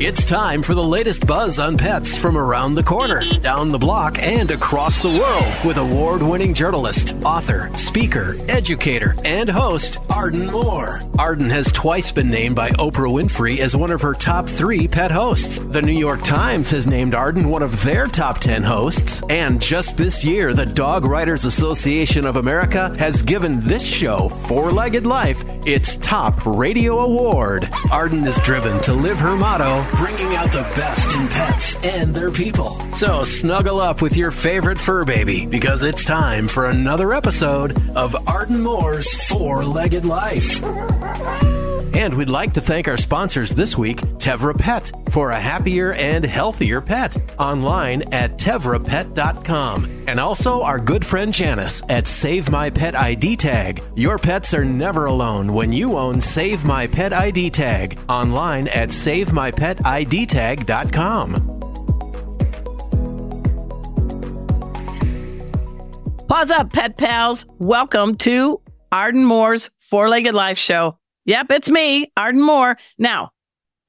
It's time for the latest buzz on pets from around the corner, down the block, and across the world with award winning journalist, author, speaker, educator, and host Arden Moore. Arden has twice been named by Oprah Winfrey as one of her top three pet hosts. The New York Times has named Arden one of their top 10 hosts. And just this year, the Dog Writers Association of America has given this show, Four Legged Life, its top radio award. Arden is driven to live her motto bringing out the best in pets and their people. So snuggle up with your favorite fur baby because it's time for another episode of Arden Moore's Four Legged Life. And we'd like to thank our sponsors this week, Tevra Pet, for a happier and healthier pet. Online at tevrapet.com. And also our good friend Janice at Save My Pet ID Tag. Your pets are never alone when you own Save My Pet ID Tag. Online at SaveMyPetIDTag.com. Pause up, pet pals. Welcome to Arden Moore's Four Legged Life Show. Yep, it's me, Arden Moore. Now,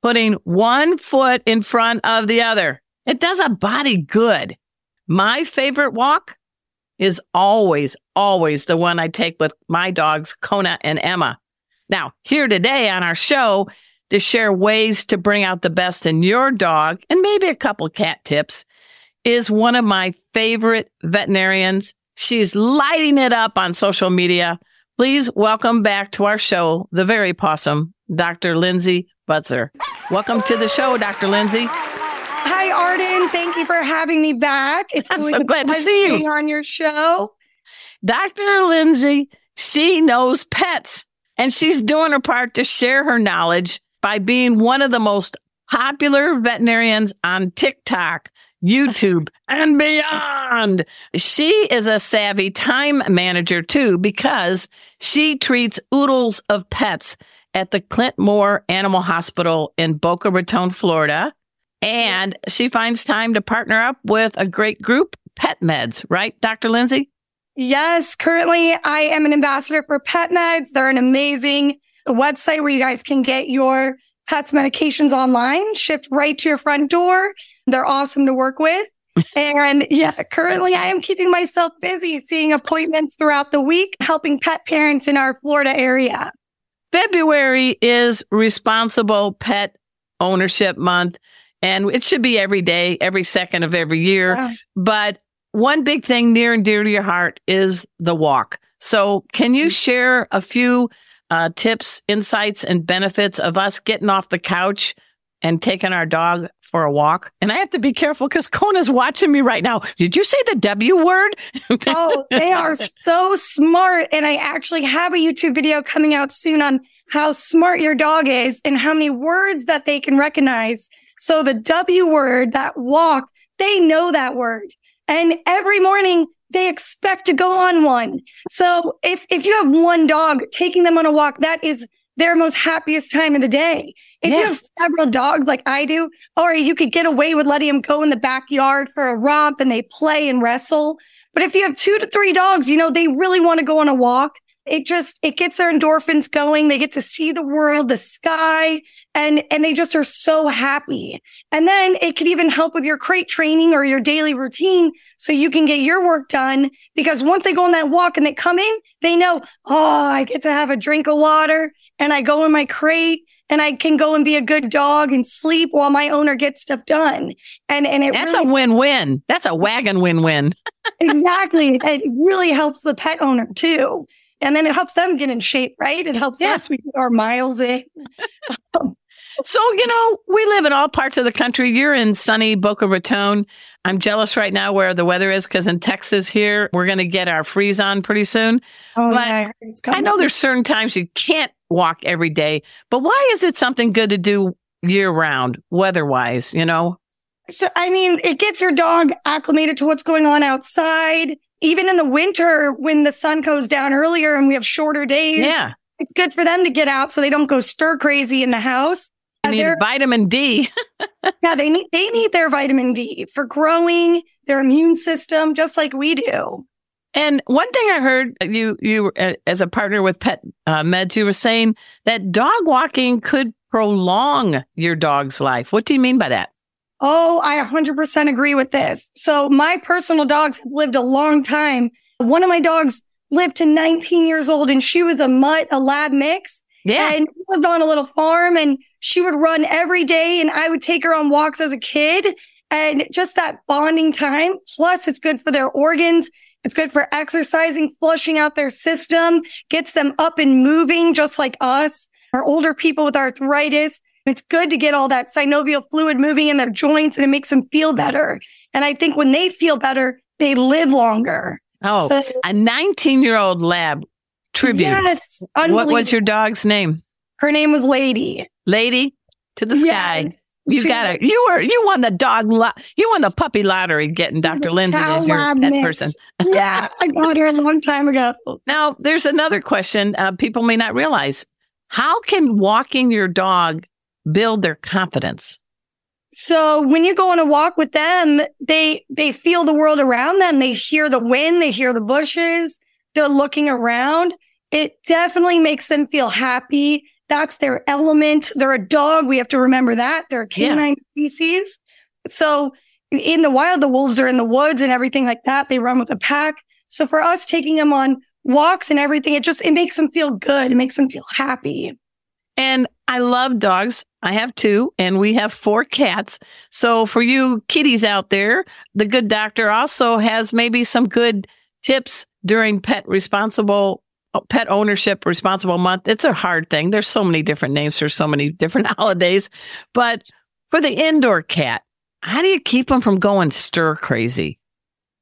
putting one foot in front of the other. It does a body good. My favorite walk is always, always the one I take with my dogs, Kona and Emma. Now, here today on our show to share ways to bring out the best in your dog and maybe a couple cat tips is one of my favorite veterinarians. She's lighting it up on social media. Please welcome back to our show, the very possum, Dr. Lindsay Butzer. Welcome to the show, Dr. Lindsay. Hi, Arden. Thank you for having me back. It's I'm always so glad to see you. on your show. Dr. Lindsay, she knows pets and she's doing her part to share her knowledge by being one of the most popular veterinarians on TikTok, YouTube, and beyond. She is a savvy time manager too because she treats oodles of pets at the Clint Moore Animal Hospital in Boca Raton, Florida. And she finds time to partner up with a great group, Pet Meds, right, Dr. Lindsay? Yes, currently I am an ambassador for Pet Meds. They're an amazing website where you guys can get your pets medications online, shipped right to your front door. They're awesome to work with. and yeah, currently I am keeping myself busy seeing appointments throughout the week, helping pet parents in our Florida area. February is responsible pet ownership month and it should be every day, every second of every year. Yeah. But one big thing near and dear to your heart is the walk. So can you mm. share a few uh, tips, insights, and benefits of us getting off the couch and taking our dog for a walk? And I have to be careful because Kona's watching me right now. Did you say the W word? Oh, they are so smart. And I actually have a YouTube video coming out soon on how smart your dog is and how many words that they can recognize. So the W word, that walk, they know that word. And every morning they expect to go on one. So if, if you have one dog taking them on a walk, that is their most happiest time of the day. If you have several dogs like I do, or you could get away with letting them go in the backyard for a romp and they play and wrestle. But if you have two to three dogs, you know, they really want to go on a walk. It just, it gets their endorphins going. They get to see the world, the sky, and, and they just are so happy. And then it could even help with your crate training or your daily routine so you can get your work done. Because once they go on that walk and they come in, they know, oh, I get to have a drink of water and I go in my crate and I can go and be a good dog and sleep while my owner gets stuff done. And, and it That's really a win win. That's a wagon win win. exactly. It really helps the pet owner too. And then it helps them get in shape, right? It helps Yeah. us. We get our miles in. So, you know, we live in all parts of the country. You're in sunny Boca Raton. I'm jealous right now where the weather is because in Texas here, we're going to get our freeze on pretty soon. Oh, But yeah, it's I know there's certain times you can't walk every day, but why is it something good to do year round, weather wise, you know? So, I mean, it gets your dog acclimated to what's going on outside. Even in the winter, when the sun goes down earlier and we have shorter days, Yeah. it's good for them to get out so they don't go stir crazy in the house. Uh, need they're- vitamin D. yeah, they need they need their vitamin D for growing their immune system, just like we do. And one thing I heard you you uh, as a partner with Pet uh, Meds, you were saying that dog walking could prolong your dog's life. What do you mean by that? Oh, I 100% agree with this. So my personal dogs have lived a long time. One of my dogs lived to 19 years old and she was a mutt, a lab mix. Yeah. And lived on a little farm and she would run every day and I would take her on walks as a kid and just that bonding time. Plus it's good for their organs. It's good for exercising, flushing out their system, gets them up and moving just like us. Our older people with arthritis. It's good to get all that synovial fluid moving in their joints and it makes them feel better. And I think when they feel better, they live longer. oh, So- a 19 year old lab tribute. Yes. What was your dog's name? Her name was Lady. Lady to the sky. Yes. You got it. You were you won the dog lo- you won the puppy lottery getting Dr. Lindsay as your pet mix. person. yeah, I got her a long time ago. Now, there's another question uh, people may not realize. How can walking your dog build their confidence? So when you go on a walk with them, they they feel the world around them. They hear the wind, they hear the bushes, they're looking around. It definitely makes them feel happy. That's their element. They're a dog. We have to remember that. They're a Yeah. canine species. So in the wild, the wolves are in the woods and everything like that. They run with a pack. So for us taking them on walks and everything, it just it makes them feel good. It makes them feel happy. And I love dogs. I have two, and we have four cats. So for you kitties out there, the good doctor also has maybe some good tips during pet responsible uh, pet ownership responsible month. It's a hard thing. There's so many different names for so many different holidays, but for the indoor cat, how do you keep them from going stir crazy?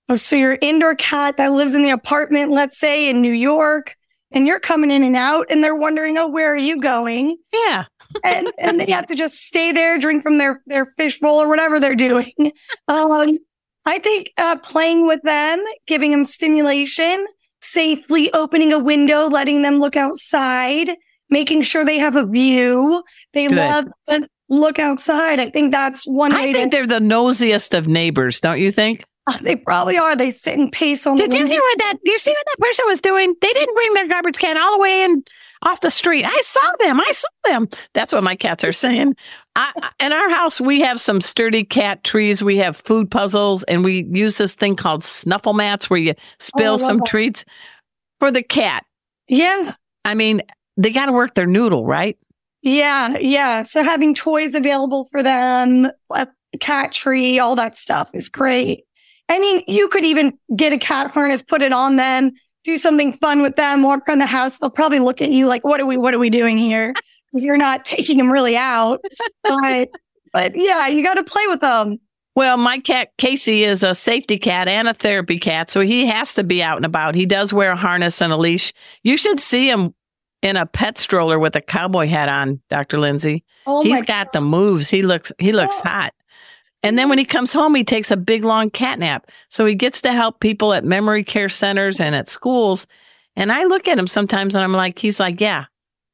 Oh, so your indoor cat that lives in the apartment, let's say in New York, and you're coming in and out, and they're wondering, oh, where are you going? Yeah. And and they have to just stay there, drink from their their fish bowl or whatever they're doing. Um, I think uh, playing with them, giving them stimulation, safely opening a window, letting them look outside, making sure they have a view. They Good. love to look outside. I think that's one I think to. they're the nosiest of neighbors, don't you think? Oh, they probably are. They sit and pace on the Did the you window. see what that? You see what that person was doing? They didn't bring their garbage can all the way in off the street. I saw them. I saw them. That's what my cats are saying. I, in our house, we have some sturdy cat trees. We have food puzzles, and we use this thing called snuffle mats where you oh, spill love some that. treats for the cat. Yeah. I mean, they got to work their noodle, right? Yeah, yeah. So having toys available for them, a cat tree, all that stuff is great. I mean, you could even get a cat harness, put it on them, do something fun with them, walk around the house. They'll probably look at you like, what are we, what are we doing here? Because you're not taking them really out. But, but yeah, you got to play with them. Well, my cat Casey is a safety cat and a therapy cat, so he has to be out and about. He does wear a harness and a leash. You should see him in a pet stroller with a cowboy hat on, Dr. Lindsay. Oh He's got the moves. He looks he looks hot. And then when he comes home, he takes a big long cat nap. So he gets to help people at memory care centers and at schools. And I look at him sometimes and I'm like, he's like, yeah,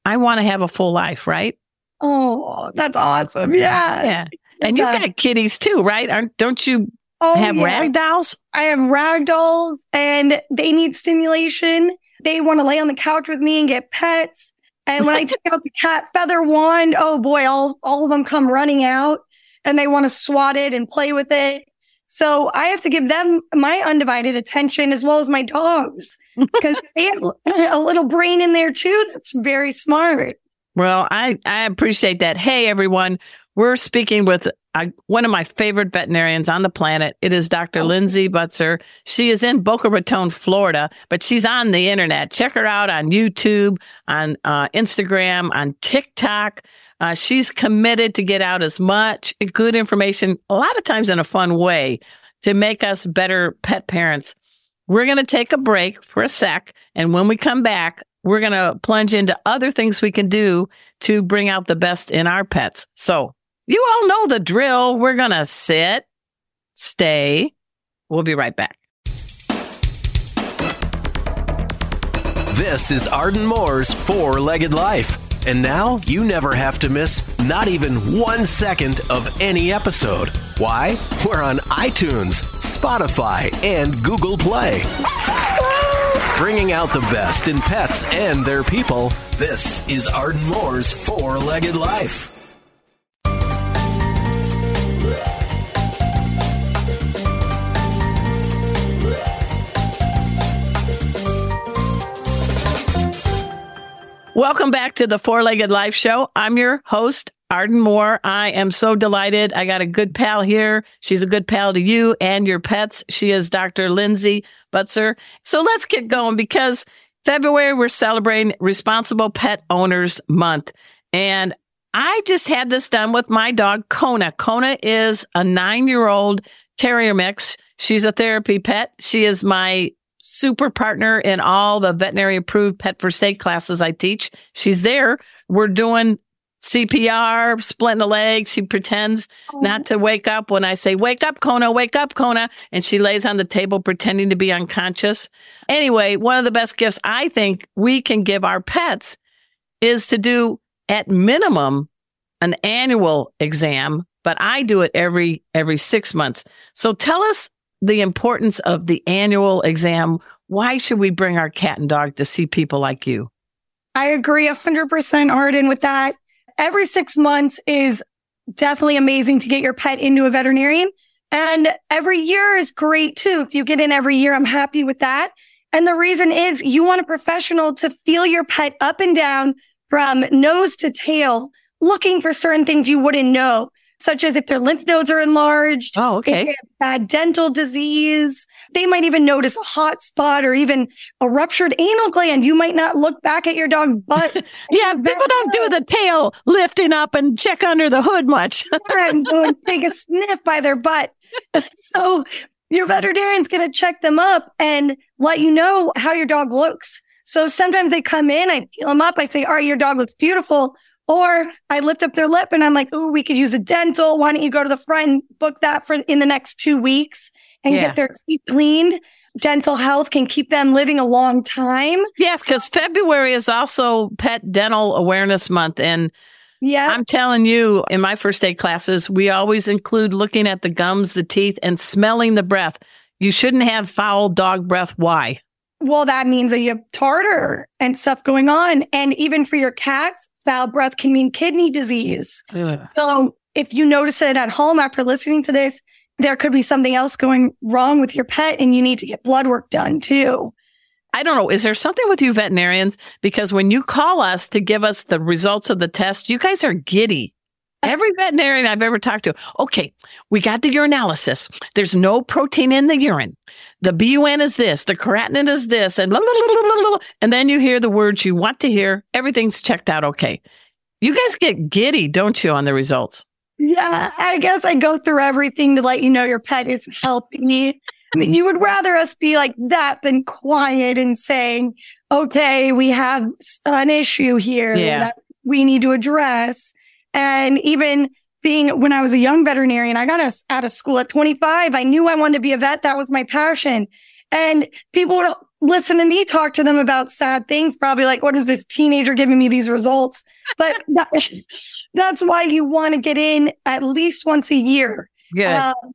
I want to have a full life, right? Oh, that's awesome. Yeah. Yeah. And you got kitties too, right? Aren't, don't you Oh, have yeah. rag dolls? I have rag dolls and they need stimulation. They want to lay on the couch with me and get pets. And when I take out the cat feather wand, oh boy, all, all of them come running out and they want to swat it and play with it. So I have to give them my undivided attention as well as my dogs because they have a little brain in there too. That's very smart. Well, I, I appreciate that. Hey, everyone. We're speaking with uh, one of my favorite veterinarians on the planet. It is Dr. Lindsay Butzer. She is in Boca Raton, Florida, but she's on the internet. Check her out on YouTube, on uh, Instagram, on TikTok. Uh, she's committed to get out as much good information, a lot of times in a fun way, to make us better pet parents. We're going to take a break for a sec. And when we come back, we're going to plunge into other things we can do to bring out the best in our pets. So you all know the drill. We're going to sit, stay. We'll be right back. This is Arden Moore's Four Legged Life. And now you never have to miss not even one second of any episode. Why? We're on iTunes, Spotify, and Google Play. Bringing out the best in pets and their people. This is Arden Moore's Four Legged Life. Welcome back to the Four Legged Life Show. I'm your host, Arden Moore. I am so delighted. I got a good pal here. She's a good pal to you and your pets. She is Dr. Lindsay Butzer. So let's get going because February, we're celebrating Responsible Pet Owners Month. And I just had this done with my dog, Kona. Kona is a nine year old terrier mix. She's a therapy pet. She is my super partner in all the veterinary approved pet first aid classes I teach. She's there. We're doing CPR, splitting a leg. She pretends not to wake up when I say, wake up, Kona, wake up, Kona. And she lays on the table pretending to be unconscious. Anyway, one of the best gifts I think we can give our pets is to do at minimum an annual exam, but I do it every, every six months. So tell us the importance of the annual exam. Why should we bring our cat and dog to see people like you? I agree 100% Arden with that. Every six months is definitely amazing to get your pet into a veterinarian. And every year is great too. If you get in every year, I'm happy with that. And the reason is you want a professional to feel your pet up and down from nose to tail, looking for certain things you wouldn't know such as if their lymph nodes are enlarged. Oh, okay. bad dental disease. They might even notice a hot spot or even a ruptured anal gland. You might not look back at your dog's butt. yeah, people don't do the tail lifting up and check under the hood much. and go and take a sniff by their butt. so your veterinarian's going to check them up and let you know how your dog looks. So sometimes they come in, I feel them up. I say, all right, your dog looks beautiful. Or I lift up their lip and I'm like, oh, we could use a dental. Why don't you go to the front and book that for in the next two weeks and yeah. get their teeth cleaned? Dental health can keep them living a long time. Yes, because February is also Pet Dental Awareness Month. And yeah. I'm telling you, in my first aid classes, we always include looking at the gums, the teeth, and smelling the breath. You shouldn't have foul dog breath. Why? Well, that means that you have tartar and stuff going on. And even for your cats, foul breath can mean kidney disease. So if you notice it at home after listening to this, there could be something else going wrong with your pet and you need to get blood work done too. I don't know. Is there something with you veterinarians? Because when you call us to give us the results of the test, you guys are giddy. Every veterinarian I've ever talked to, okay, we got the urinalysis. There's no protein in the urine. The BUN is this, the creatinine is this, and blah, blah, blah, and then you hear the words you want to hear. Everything's checked out okay. You guys get giddy, don't you, on the results? Yeah, I guess I go through everything to let you know your pet is healthy. I mean, you would rather us be like that than quiet and saying, okay, we have an issue here yeah. that we need to address. And even being when I was a young veterinarian, I got us out of school at 25. I knew I wanted to be a vet. That was my passion. And people would listen to me talk to them about sad things, probably like, what is this teenager giving me these results? But that, that's why you want to get in at least once a year. Yeah. Uh,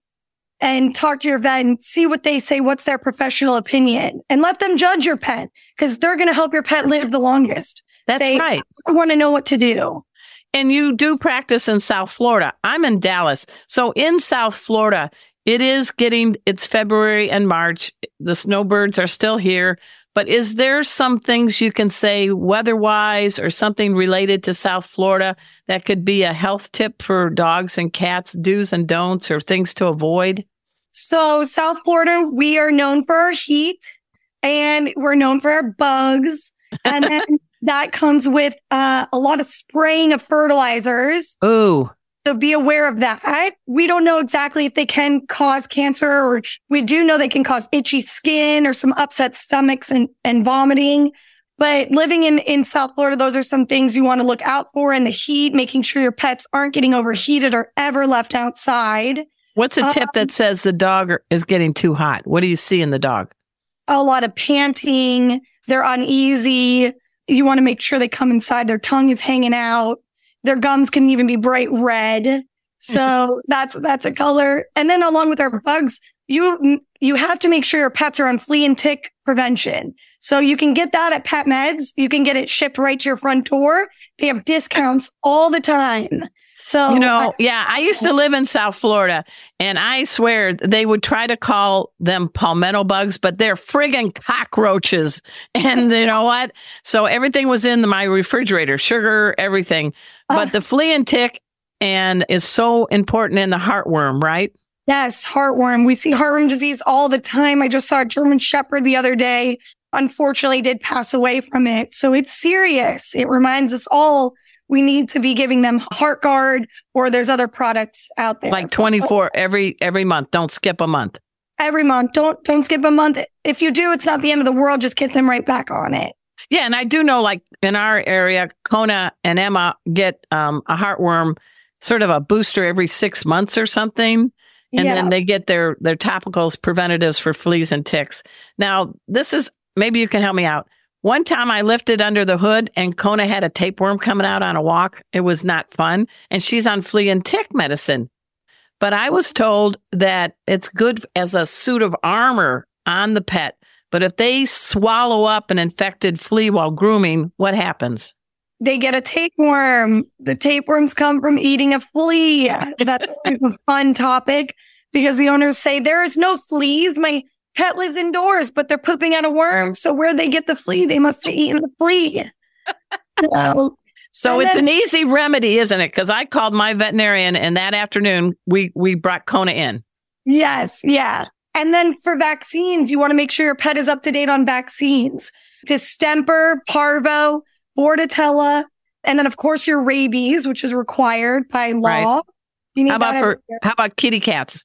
and talk to your vet and see what they say. What's their professional opinion and let them judge your pet because they're going to help your pet live the longest. That's say, right. I want to know what to do. And you do practice in South Florida. I'm in Dallas. So in South Florida, it is getting, it's February and March. The snowbirds are still here. But is there some things you can say weather wise or something related to South Florida that could be a health tip for dogs and cats, do's and don'ts or things to avoid? So, South Florida, we are known for our heat and we're known for our bugs. And then That comes with uh, a lot of spraying of fertilizers. Ooh. So be aware of that. We don't know exactly if they can cause cancer or we do know they can cause itchy skin or some upset stomachs and, and vomiting. But living in, in South Florida, those are some things you want to look out for in the heat, making sure your pets aren't getting overheated or ever left outside. What's a tip um, that says the dog is getting too hot? What do you see in the dog? A lot of panting. They're uneasy. You want to make sure they come inside. Their tongue is hanging out. Their gums can even be bright red. So that's, that's a color. And then along with our bugs, you, you have to make sure your pets are on flea and tick prevention. So you can get that at Pet Meds. You can get it shipped right to your front door. They have discounts all the time. So, you know, I, yeah, I used to live in South Florida and I swear they would try to call them palmetto bugs, but they're friggin' cockroaches. And you know what? So everything was in my refrigerator, sugar, everything. But uh, the flea and tick and is so important in the heartworm, right? Yes, heartworm. We see heartworm disease all the time. I just saw a German Shepherd the other day. Unfortunately, did pass away from it. So it's serious. It reminds us all we need to be giving them Heartgard or there's other products out there. Like 24 every every month. Don't skip a month. Every month. Don't don't skip a month. If you do, it's not the end of the world. Just get them right back on it. Yeah, and I do know like in our area, Kona and Emma get um, a heartworm sort of a booster every 6 months or something. And yeah. then they get their their topicals preventatives for fleas and ticks. Now, this is maybe you can help me out. One time I lifted under the hood and Kona had a tapeworm coming out on a walk. It was not fun. And she's on flea and tick medicine. But I was told that it's good as a suit of armor on the pet. But if they swallow up an infected flea while grooming, what happens? They get a tapeworm. The tapeworms come from eating a flea. That's a fun topic because the owners say there is no fleas. My pet lives indoors, but they're pooping out a worm. So where they get the flea, they must have eaten the flea. so, so it's then, an easy remedy, isn't it? Because I called my veterinarian, and that afternoon we we brought Kona in. Yes, yeah. And then for vaccines, you want to make sure your pet is up to date on vaccines. Distemper, Parvo, Bordetella, and then of course your rabies, which is required by law. Right. You need how about for how about kitty cats?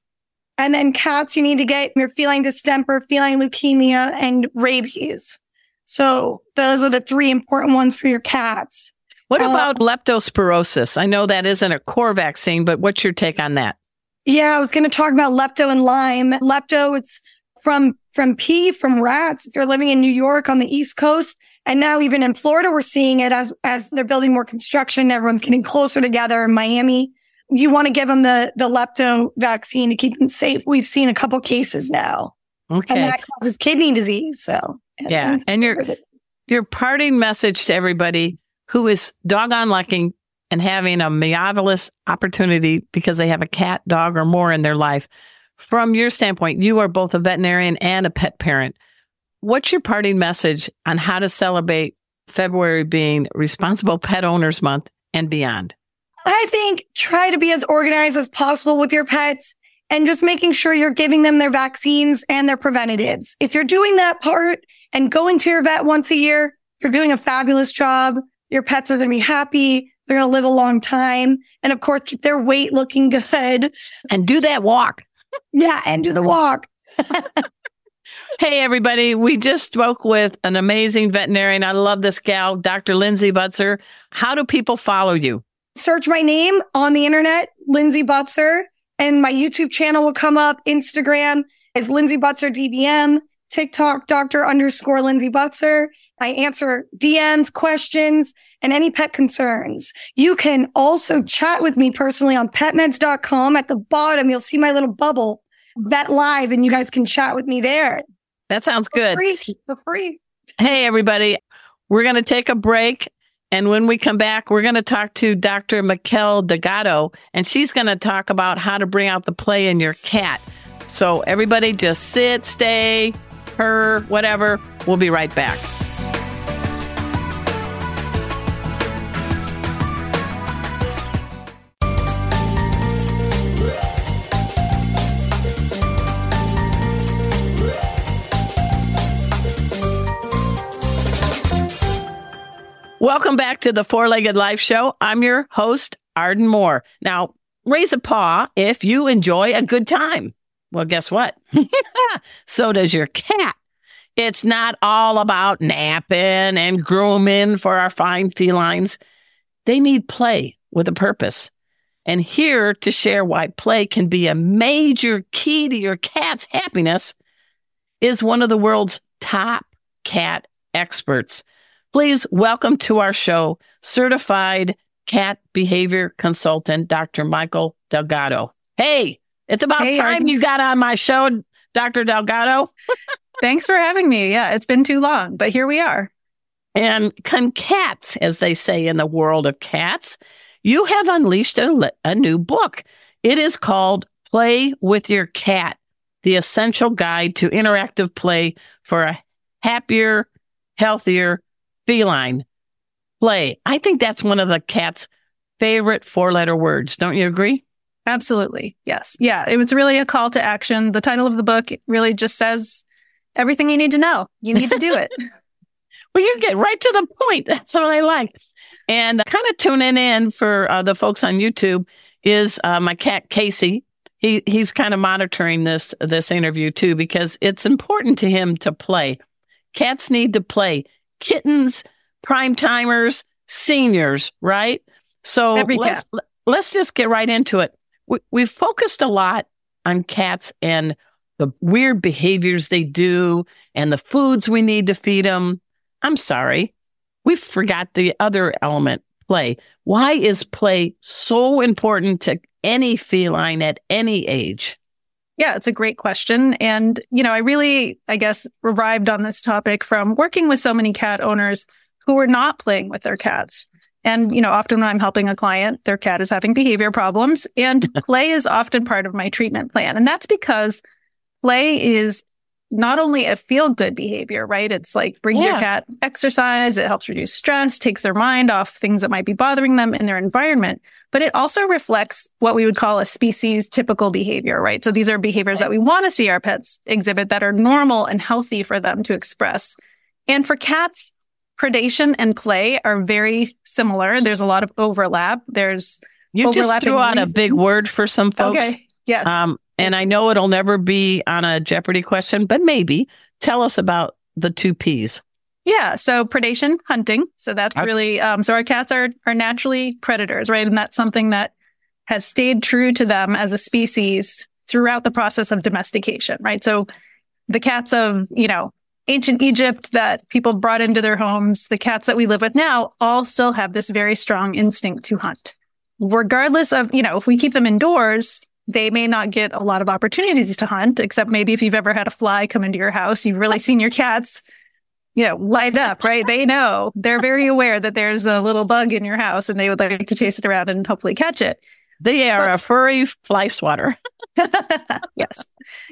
And then cats, you need to get your feline distemper, feline leukemia, and rabies. So those are the three important ones for your cats. What uh, about leptospirosis? I know that isn't a core vaccine, but what's your take on that? Yeah, I was going to talk about lepto and Lyme. Lepto, it's from from pee from rats. If you're living in New York on the East Coast, and now even in Florida, we're seeing it as as they're building more construction. Everyone's getting closer together in Miami you want to give them the the lepto vaccine to keep them safe. We've seen a couple cases now. Okay. And that causes kidney disease. So yeah. And your your parting message to everybody who is doggone lucky and having a marvelous opportunity because they have a cat, dog, or more in their life. From your standpoint, you are both a veterinarian and a pet parent. What's your parting message on how to celebrate February being Responsible Pet Owners Month and beyond? I think try to be as organized as possible with your pets and just making sure you're giving them their vaccines and their preventatives. If you're doing that part and going to your vet once a year, you're doing a fabulous job. Your pets are going to be happy. They're going to live a long time. And of course, keep their weight looking good. And do that walk. yeah. And do the walk. hey, everybody. We just spoke with an amazing veterinarian. I love this gal, Dr. Lindsay Butzer. How do people follow you? Search my name on the internet, Lindsay Butzer, and my YouTube channel will come up. Instagram is Lindsay Butzer DVM, TikTok, Dr. underscore Lindsay Butzer. I answer DMs, questions, and any pet concerns. You can also chat with me personally on petmeds.com. At the bottom, you'll see my little bubble, Vet Live, and you guys can chat with me there. That sounds good. For free. For free. Hey, everybody. We're going to take a break. And when we come back, we're going to talk to Dr. Mikel Delgado, and she's going to talk about how to bring out the play in your cat. So everybody just sit, stay, her, whatever. We'll be right back. Welcome back to the Four Legged Life Show. I'm your host, Arden Moore. Now, raise a paw if you enjoy a good time. Well, guess what? so does your cat. It's not all about napping and grooming for our fine felines. They need play with a purpose. And here to share why play can be a major key to your cat's happiness is one of the world's top cat experts. Please welcome to our show certified cat behavior consultant, Dr. Mikel Delgado. Hey, it's about Hey, time Arden. you got on my show, Dr. Delgado. Thanks for having me. Yeah, it's been too long, but here we are. And can cats, as they say in the world of cats, you have unleashed a, a new book. It is called Play with Your Cat, the essential guide to interactive play for a happier, healthier feline. Play. I think that's one of the cat's favorite four letter words. Don't you agree? Absolutely. Yes. Yeah, it was really a call to action. The title of the book really just says everything you need to know. You need to do it. Well, you get right to the point. That's what I like. And kind of tuning in for uh, the folks on YouTube is uh, my cat Casey. He he's kind of monitoring this this interview too because it's important to him to play. Cats need to play. Kittens, prime timers, seniors, right? So Every let's let's just get right into it. We we've focused a lot on cats and the weird behaviors they do and the foods we need to feed them. I'm sorry. We forgot the other element, play. Why is play so important to any feline at any age? Yeah, it's a great question. And, you know, I really, I guess, arrived on this topic from working with so many cat owners who were not playing with their cats. And, you know, often when I'm helping a client, their cat is having behavior problems and play is often part of my treatment plan. And that's because play is not only a feel good behavior, right? It's like bring your cat exercise. It helps reduce stress, takes their mind off things that might be bothering them in their environment, but it also reflects what we would call a species typical behavior, right? So these are behaviors that we want to see our pets exhibit that are normal and healthy for them to express. And for cats, predation and play are very similar. There's a lot of overlap. There's You just threw out a big word for some folks. okay. Yes. Um, and I know it'll never be on a Jeopardy question, but maybe tell us about the two P's. Yeah. So predation, hunting. So that's really, um, so our cats are, are naturally predators, right? And that's something that has stayed true to them as a species throughout the process of domestication, right? So the cats of, you know, ancient Egypt that people brought into their homes, the cats that we live with now all still have this very strong instinct to hunt. Regardless of, you know, if we keep them indoors, they may not get a lot of opportunities to hunt, except maybe if you've ever had a fly come into your house, you've really seen your cats you know, light up, right? They know they're very aware that there's a little bug in your house and they would like to chase it around and hopefully catch it. They are a furry fly swatter. yes.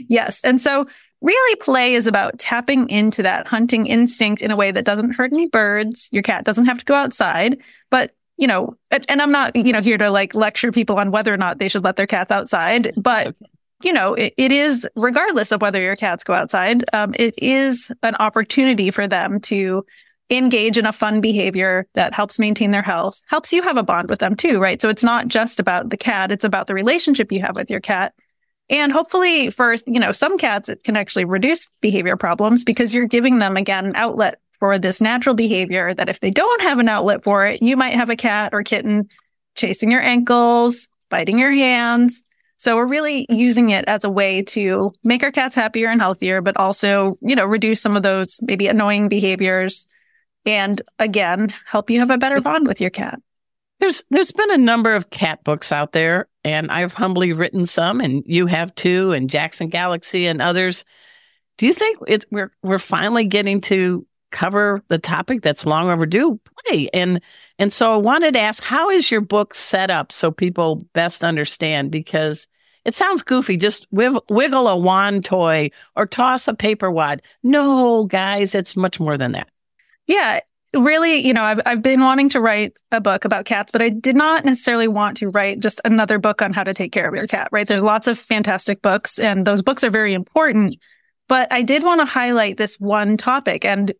Yes. And so really play is about tapping into that hunting instinct in a way that doesn't hurt any birds. Your cat doesn't have to go outside, but you know, and I'm not, you know, here to like lecture people on whether or not they should let their cats outside, but Okay. you know, it, it is regardless of whether your cats go outside, um, it is an opportunity for them to engage in a fun behavior that helps maintain their health, helps you have a bond with them too, right? So it's not just about the cat, it's about the relationship you have with your cat. And hopefully for, you know, some cats, it can actually reduce behavior problems because you're giving them again an outlet for this natural behavior that if they don't have an outlet for it, you might have a cat or kitten chasing your ankles, biting your hands. So we're really using it as a way to make our cats happier and healthier, but also, you know, reduce some of those maybe annoying behaviors and again, help you have a better bond with your cat. There's there's been a number of cat books out there, and I've humbly written some, and you have too, and Jackson Galaxy and others. Do you think it, we're we're finally getting to cover the topic that's long overdue? Play and and so I wanted to ask, how is your book set up so people best understand? Because it sounds goofy. Just wiggle, a wand toy or toss a paper wad. No, guys, it's much more than that. Yeah. Really, you know, I've, I've been wanting to write a book about cats, but I did not necessarily want to write just another book on how to take care of your cat, right? There's lots of fantastic books and those books are very important, but I did want to highlight this one topic. And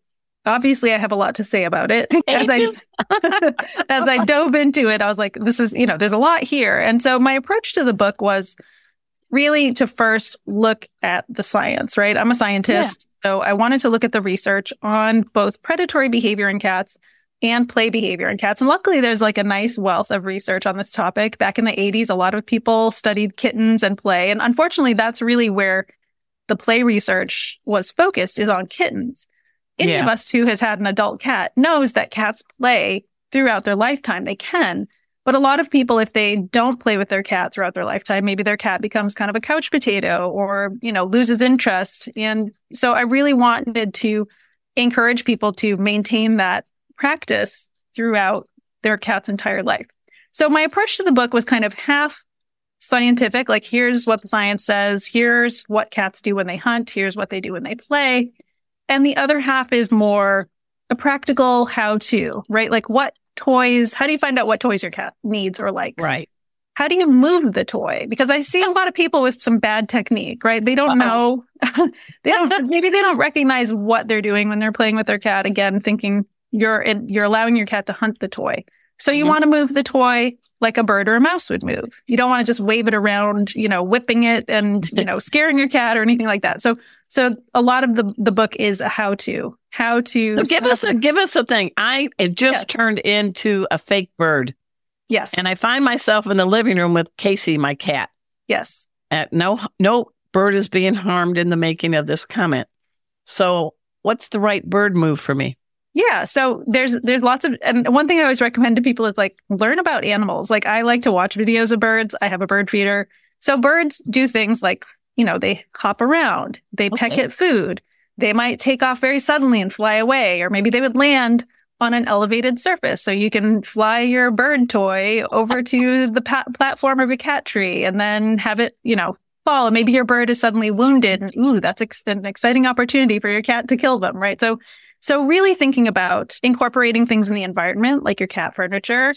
obviously I have a lot to say about it. as, I, as I dove into it, I was like, this is, you know, there's a lot here. And so my approach to the book was really to first look at the science, right? I'm a scientist. Yeah. So I wanted to look at the research on both predatory behavior in cats and play behavior in cats. And luckily there's like a nice wealth of research on this topic. Back in the 80s, a lot of people studied kittens and play. And unfortunately, that's really where the play research was focused is on kittens. Any yeah. of us who has had an adult cat knows that cats play throughout their lifetime. They can. But a lot of people, if they don't play with their cat throughout their lifetime, maybe their cat becomes kind of a couch potato or, you know, loses interest. And so I really wanted to encourage people to maintain that practice throughout their cat's entire life. So my approach to the book was kind of half scientific, like here's what the science says, here's what cats do when they hunt, here's what they do when they play. And the other half is more a practical how to, right? Like what toys, how do you find out what toys your cat needs or likes? Right. How do you move the toy? Because I see a lot of people with some bad technique, right? They don't Uh-oh. know, they don't, maybe they don't recognize what they're doing when they're playing with their cat. Again, thinking you're, you're allowing your cat to hunt the toy. So you mm-hmm. want to move the toy like a bird or a mouse would move. You don't want to just wave it around, you know, whipping it and, you know, scaring your cat or anything like that. So, so a lot of the, the book is a how to, how to so give us a, give us a thing. I it just turned into a fake bird. Yes. And I find myself in the living room with Casey, my cat. Yes. Uh, no, no bird is being harmed in the making of this comment. So what's the right bird move for me? Yeah. So there's there's lots of and one thing I always recommend to people is like learn about animals. Like I like to watch videos of birds. I have a bird feeder. So birds do things like, you know, they hop around, they okay. peck at food, they might take off very suddenly and fly away, or maybe they would land on an elevated surface. So you can fly your bird toy over to the pa- platform of a cat tree and then have it, you know, fall. And maybe your bird is suddenly wounded and ooh, that's ex- an exciting opportunity for your cat to kill them, right? So so really thinking about incorporating things in the environment, like your cat furniture,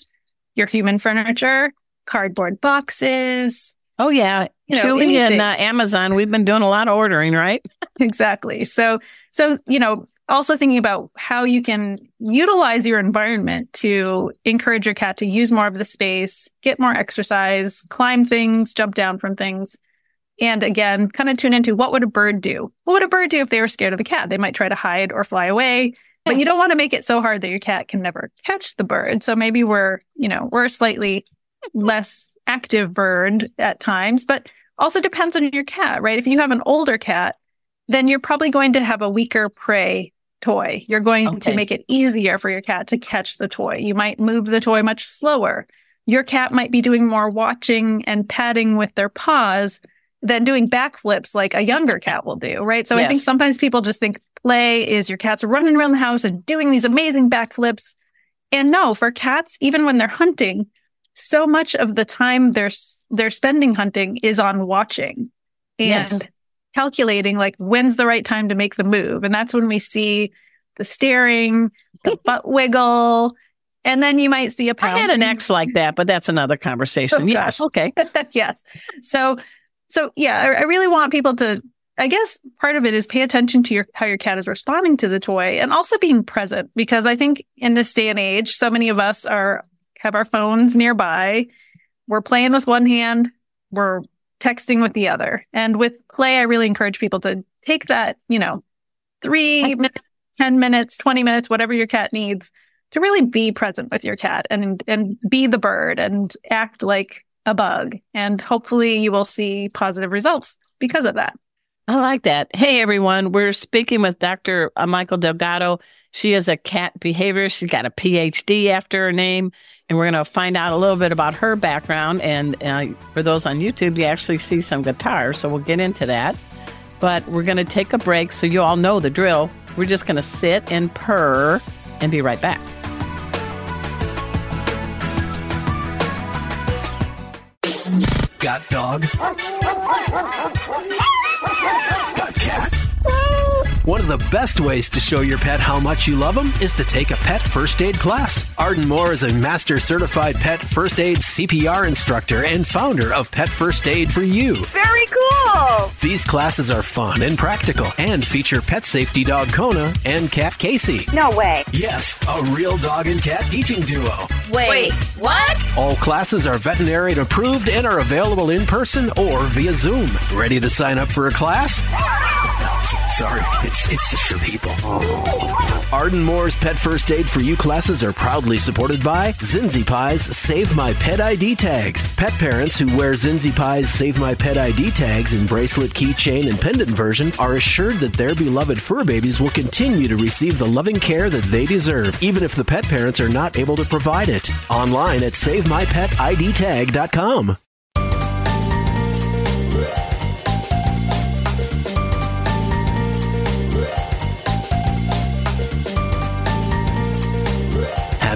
your human furniture, cardboard boxes. Oh yeah. You know, Chewy and uh, Amazon, we've been doing a lot of ordering, right? exactly. So, so, you know, also thinking about how you can utilize your environment to encourage your cat to use more of the space, get more exercise, climb things, jump down from things. And again, kind of tune into what would a bird do? What would a bird do if they were scared of a cat? They might try to hide or fly away, but you don't want to make it so hard that your cat can never catch the bird. So maybe we're, you know, we're slightly less active bird at times, but also depends on your cat, right? If you have an older cat, then you're probably going to have a weaker prey toy. You're going okay. to make it easier for your cat to catch the toy. You might move the toy much slower. Your cat might be doing more watching and patting with their paws than doing backflips like a younger cat will do, right? So yes. I think sometimes people just think play is your cat's running around the house and doing these amazing backflips. And no, for cats, even when they're hunting, so much of the time they're they're spending hunting is on watching and yes. calculating like when's the right time to make the move. And that's when we see the staring, the butt wiggle, and then you might see a pound. I had an ex like that, but that's another conversation. Oh, yes. Okay. yes. So so yeah, I, I really want people to I guess part of it is pay attention to your how your cat is responding to the toy and also being present because I think in this day and age, so many of us are have our phones nearby. We're playing with one hand, we're texting with the other. And with play, I really encourage people to take that, you know, three minutes, 10 minutes, 20 minutes, whatever your cat needs to really be present with your cat and, and be the bird and act like a bug. And hopefully you will see positive results because of that. I like that. Hey, everyone. We're speaking with Dr. Uh, Mikel Delgado. She is a cat behaviorist. She's got a PhD after her name. And we're going to find out a little bit about her background. And uh, for those on YouTube, you actually see some guitars. So we'll get into that. But we're going to take a break so you all know the drill. We're just going to sit and purr and be right back. Got dog? Got cat? One of the best ways to show your pet how much you love them is to take a pet first aid class. Arden Moore is a master certified pet first aid CPR instructor and founder of Pet First Aid for You. Very cool. These classes are fun and practical and feature pet safety dog Kona and cat Casey. No way. Yes, a real dog and cat teaching duo. Wait, Wait what? All classes are veterinarian approved and are available in person or via Zoom. Ready to sign up for a class? Sorry, it's, it's just for people. Arden Moore's Pet First Aid for You classes are proudly supported by Zinzi Pie's Save My Pet ID tags. Pet parents who wear Zinzi Pie's Save My Pet ID tags in bracelet, keychain, and pendant versions are assured that their beloved fur babies will continue to receive the loving care that they deserve, even if the pet parents are not able to provide it. Online at SaveMyPetIDTag.com.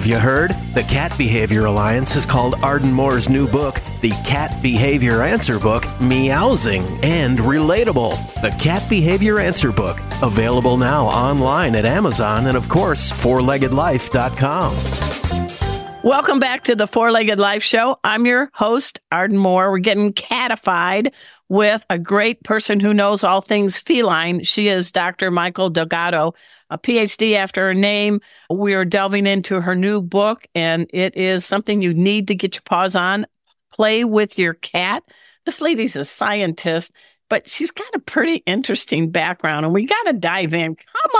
you heard? The Cat Behavior Alliance has called Arden Moore's new book, The Cat Behavior Answer Book, Meowsing and Relatable. The Cat Behavior Answer Book, available now online at Amazon and, of course, fourleggedlife.com. Welcome back to the Four Legged Life Show. I'm your host, Arden Moore. We're getting catified with a great person who knows all things feline. She is Dr. Mikel Delgado, a PhD after her name. We are delving into her new book, and it is something you need to get your paws on. Play with your cat. This lady's a scientist, but she's got a pretty interesting background, and we got to dive in. Come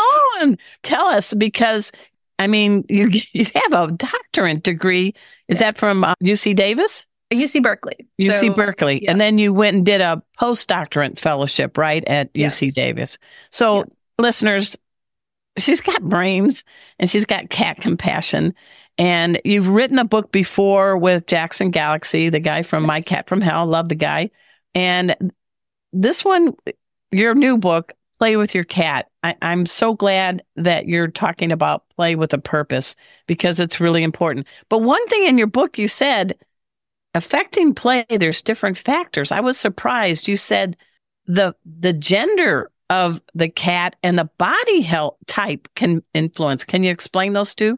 on, tell us because I mean, you you have a doctorate degree. Is that from uh, UC Davis? UC Berkeley. UC So, Berkeley. yeah. And then you went and did a postdoctorate fellowship, right, at UC Davis. So, Yeah. listeners, she's got brains and she's got cat compassion. And you've written a book before with Jackson Galaxy, the guy from My Cat from Hell. Love the guy. And this one, your new book, Play with Your Cat. I, I'm so glad that you're talking about play with a purpose because it's really important. But one thing in your book, you said, affecting play, there's different factors. I was surprised. You said the the gender of the cat and the body health type can influence. Can you explain those two?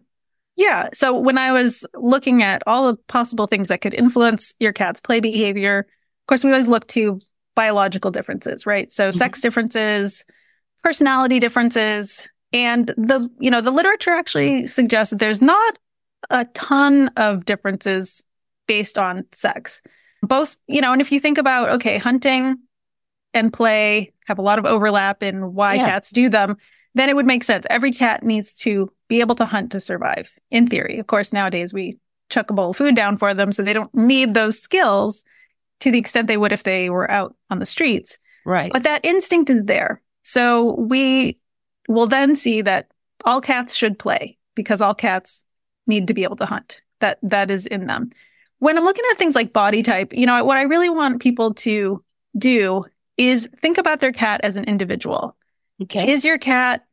Yeah. So when I was looking at all the possible things that could influence your cat's play behavior, of course, we always look to biological differences, right? So mm-hmm. sex differences, personality differences, and the, you know, the literature actually suggests that there's not a ton of differences based on sex. Both, you know, and if you think about, okay, hunting and play have a lot of overlap in why Yeah. cats do them, then it would make sense. Every cat needs to be able to hunt to survive, in theory. Of course, nowadays we chuck a bowl of food down for them, so they don't need those skills to the extent they would if they were out on the streets. Right. But that instinct is there. So we will then see that all cats should play because all cats need to be able to hunt. That that is in them. When I'm looking at things like body type, you know, what I really want people to do is think about their cat as an individual. Okay. Is your cat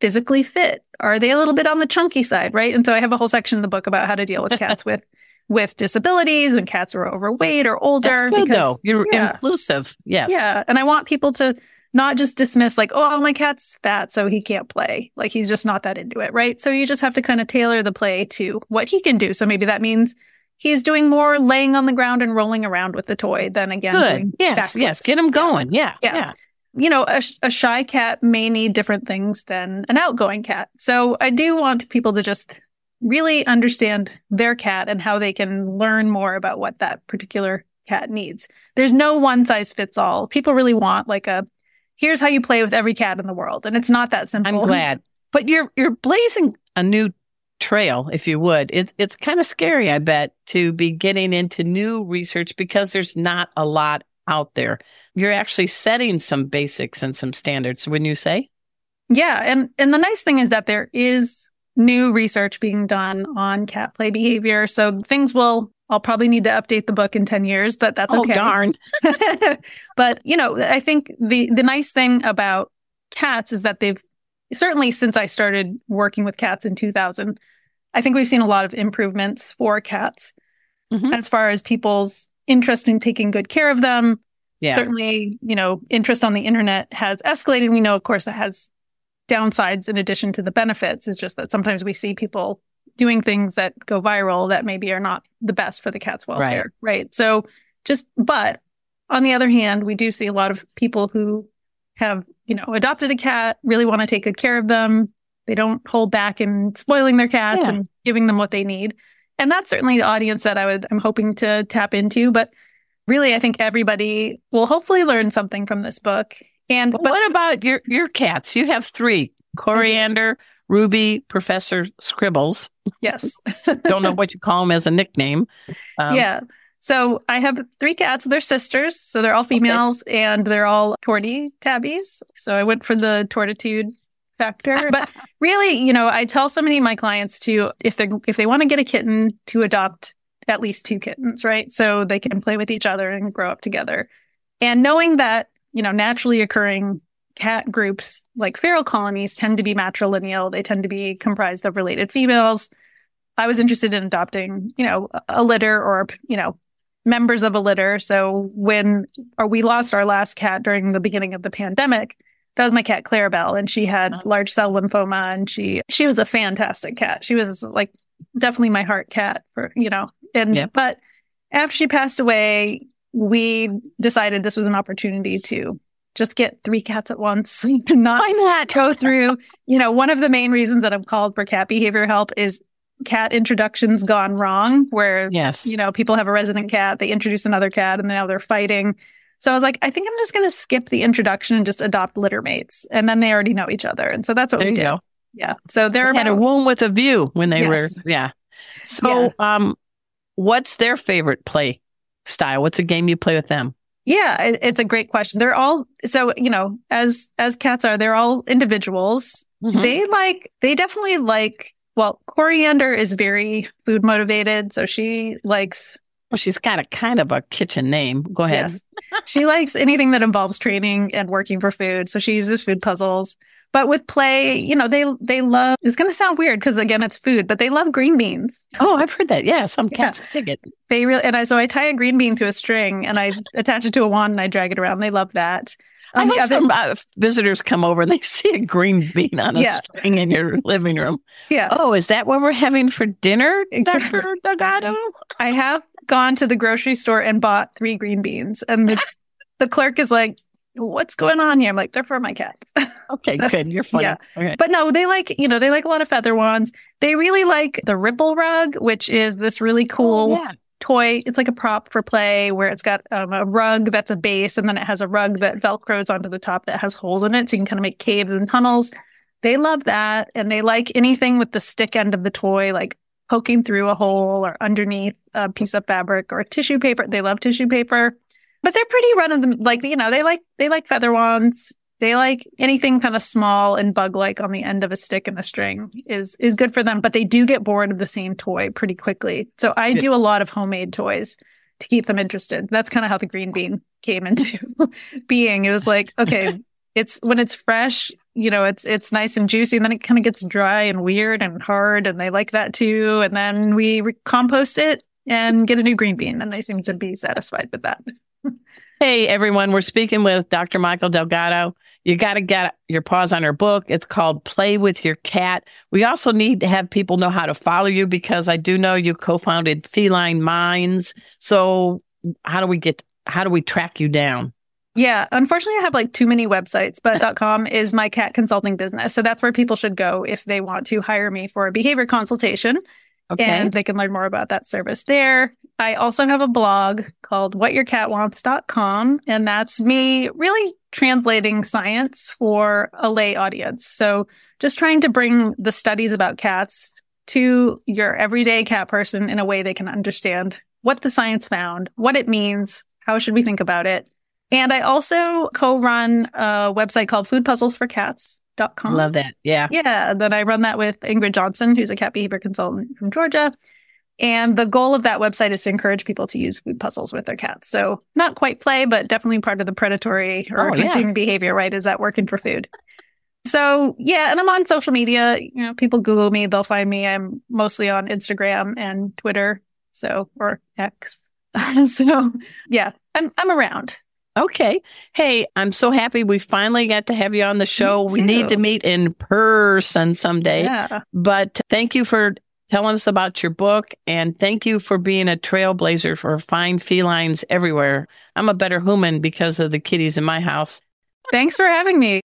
physically fit? Are they a little bit on the chunky side, right? And so I have a whole section in the book about how to deal with cats with with disabilities and cats who are overweight or older. That's good though. You're yeah. inclusive. Yes. Yeah. And I want people to not just dismiss like, oh, my cat's fat, so he can't play. Like he's just not that into it. Right. So you just have to kind of tailor the play to what he can do. So maybe that means he's doing more laying on the ground and rolling around with the toy than again. Good. Yes. Yes. Get him going. Yeah. Yeah. Yeah. You know, a, sh- a shy cat may need different things than an outgoing cat. So I do want people to just really understand their cat and how they can learn more about what that particular cat needs. There's no one size fits all. People really want like a here's how you play with every cat in the world. And it's not that simple. I'm glad. But you're you're blazing a new trail, if you would. It's it's kind of scary, I bet, to be getting into new research because there's not a lot out there. You're actually setting some basics and some standards, wouldn't you say? Yeah, and and the nice thing is that there is new research being done on cat play behavior. So things will I'll probably need to update the book in 10 years, but that's Oh okay. darn. but you know, I think the the nice thing about cats is that they've certainly since I started working with cats in 2000, I think we've seen a lot of improvements for cats Mhm. as far as people's interest in taking good care of them. Yeah. Certainly, you know, interest on the internet has escalated. We know, of course, that has downsides in addition to the benefits. It's just that sometimes we see people doing things that go viral that maybe are not the best for the cat's welfare. Right. right? So just, but on the other hand, we do see a lot of people who have, you know, adopted a cat, really want to take good care of them. They don't hold back in spoiling their cats yeah. and giving them what they need. And that's certainly the audience that I would, I'm hoping to tap into. But really, I think everybody will hopefully learn something from this book. And but, what about your, your cats? You have three Coriander, Ruby, Professor Scribbles. Yes. Don't know what you call them as a nickname. Um, yeah. So I have three cats. They're sisters. So they're all females okay. and they're all tortie tabbies. So I went for the tortitude factor. But really, you know, I tell so many of my clients to, if they if they want to get a kitten, to adopt at least two kittens, right? So they can play with each other and grow up together. And knowing that, you know, naturally occurring cat groups like feral colonies tend to be matrilineal. They tend to be comprised of related females. I was interested in adopting, you know, a litter or, you know, members of a litter. So when or we lost our last cat during the beginning of the pandemic, that was my cat Clarabelle and she had uh-huh. large cell lymphoma and she she was a fantastic cat. She was like definitely my heart cat for, you know. And yeah. but after she passed away, we decided this was an opportunity to just get three cats at once not, Why not go through, you know, one of the main reasons that I'm called for cat behavior help is cat introductions gone wrong where yes you know people have a resident cat they introduce another cat and now they're fighting so I was like, I think I'm just going to skip the introduction and just adopt litter mates. And then they already know each other. And so that's what there we did. Go. Yeah. So they're they had a womb with a view when they yes. were, yeah. So, yeah. um, what's their favorite play style? What's a game you play with them? Yeah, it, it's a great question. They're all so you know as as cats are, they're all individuals. Mm-hmm. They like they definitely like. Well, Coriander is very food motivated, so she likes well, she's got a kind of a kitchen name. Go ahead. Yes. she likes anything that involves training and working for food. So she uses food puzzles. But with play, you know, they they love it's gonna sound weird because again it's food, but they love green beans. Oh, I've heard that. Yeah, some cats yeah. dig it. They really and I so I tie a green bean to a string and I attach it to a wand and I drag it around. They love that. Um, I have some uh, visitors come over and they see a green bean on a yeah. string in your living room. Yeah. Oh, is that what we're having for dinner, Dr. Delgado? I have gone to the grocery store and bought three green beans. And the, the clerk is like, what's going on here? I'm like, they're for my cats. okay, good. You're funny. Yeah. Okay. But no, they like, you know, they like a lot of feather wands. They really like the ripple rug, which is this really cool oh, yeah. Toy. It's like a prop for play where it's got um, a rug that's a base and then it has a rug that velcros onto the top that has holes in it. So you can kind of make caves and tunnels. They love that. And they like anything with the stick end of the toy, like poking through a hole or underneath a piece of fabric or tissue paper. They love tissue paper, but they're pretty run of them. Like, you know, they like, they like feather wands. They like anything kind of small and bug like on the end of a stick and a string is, is good for them, but they do get bored of the same toy pretty quickly. So I yeah. do a lot of homemade toys to keep them interested. That's kind of how the green bean came into being. It was like, okay, it's when it's fresh, you know, it's it's nice and juicy, and then it kind of gets dry and weird and hard, and they like that too. And then we re- compost it and get a new green bean, and they seem to be satisfied with that. hey everyone, we're speaking with Dr. Mikel Delgado. You got to get your paws on her book. It's called Play with Your Cat. We also need to have people know how to follow you because I do know you co-founded Feline Minds. So how do we get? How do we track you down? Yeah, unfortunately, I have like too many websites, but .com is my cat consulting business. So that's where people should go if they want to hire me for a behavior consultation. Okay. And they can learn more about that service there. I also have a blog called whatyourcatwants.com. And that's me really translating science for a lay audience. So just trying to bring the studies about cats to your everyday cat person in a way they can understand what the science found, what it means, how should we think about it, and I also co-run a website called foodpuzzlesforcats.com. Love that. Yeah. Yeah. Then I run that with Ingrid Johnson, who's a cat behavior consultant from Georgia. And the goal of that website is to encourage people to use food puzzles with their cats. So not quite play, but definitely part of the predatory or oh, hunting yeah. behavior, right? Is that working for food? So yeah, and I'm on social media. You know, people Google me, they'll find me. I'm mostly on Instagram and Twitter. So, or X. so yeah, I'm, I'm around. Okay. Hey, I'm so happy we finally got to have you on the show. We need to meet in person someday. Yeah. But thank you for telling us about your book and thank you for being a trailblazer for fine felines everywhere. I'm a better human because of the kitties in my house. Thanks for having me.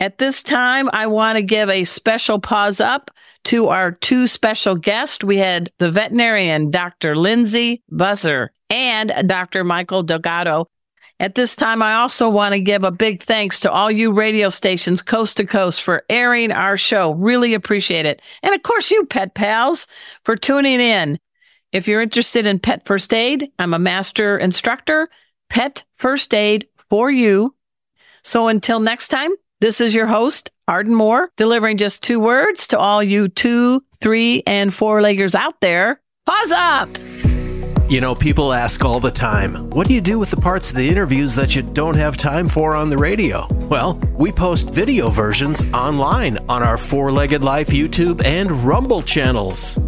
At this time, I want to give a special paws up to our two special guests. We had the veterinarian, Dr. Lindsay Butzer, and Dr. Mikel Delgado. At this time, I also want to give a big thanks to all you radio stations coast to coast for airing our show. Really appreciate it. And of course, you pet pals for tuning in. If you're interested in pet first aid, I'm a master instructor, pet first aid for you. So until next time, this is your host, Arden Moore, delivering just two words to all you two, three, and four leggers out there. Paws up! You know, people ask all the time, what do you do with the parts of the interviews that you don't have time for on the radio? Well, we post video versions online on our Four Legged Life YouTube and Rumble channels.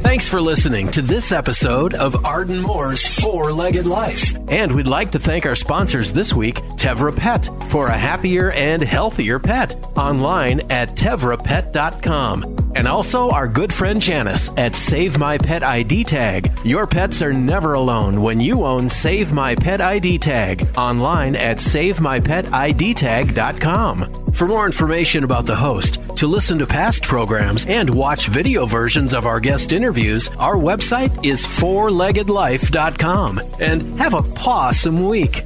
Thanks for listening to this episode of Arden Moore's Four Legged Life. And we'd like to thank our sponsors this week, Tevra Pet, for a happier and healthier pet, online at tevrapet.com. And also our good friend Janice at Save My Pet ID Tag. Your pets are never alone when you own Save My Pet ID Tag, online at savemypetidtag.com. For more information about the host, to listen to past programs, and watch video versions of our guest interviews, our website is fourleggedlife.com. And have a pawsome week.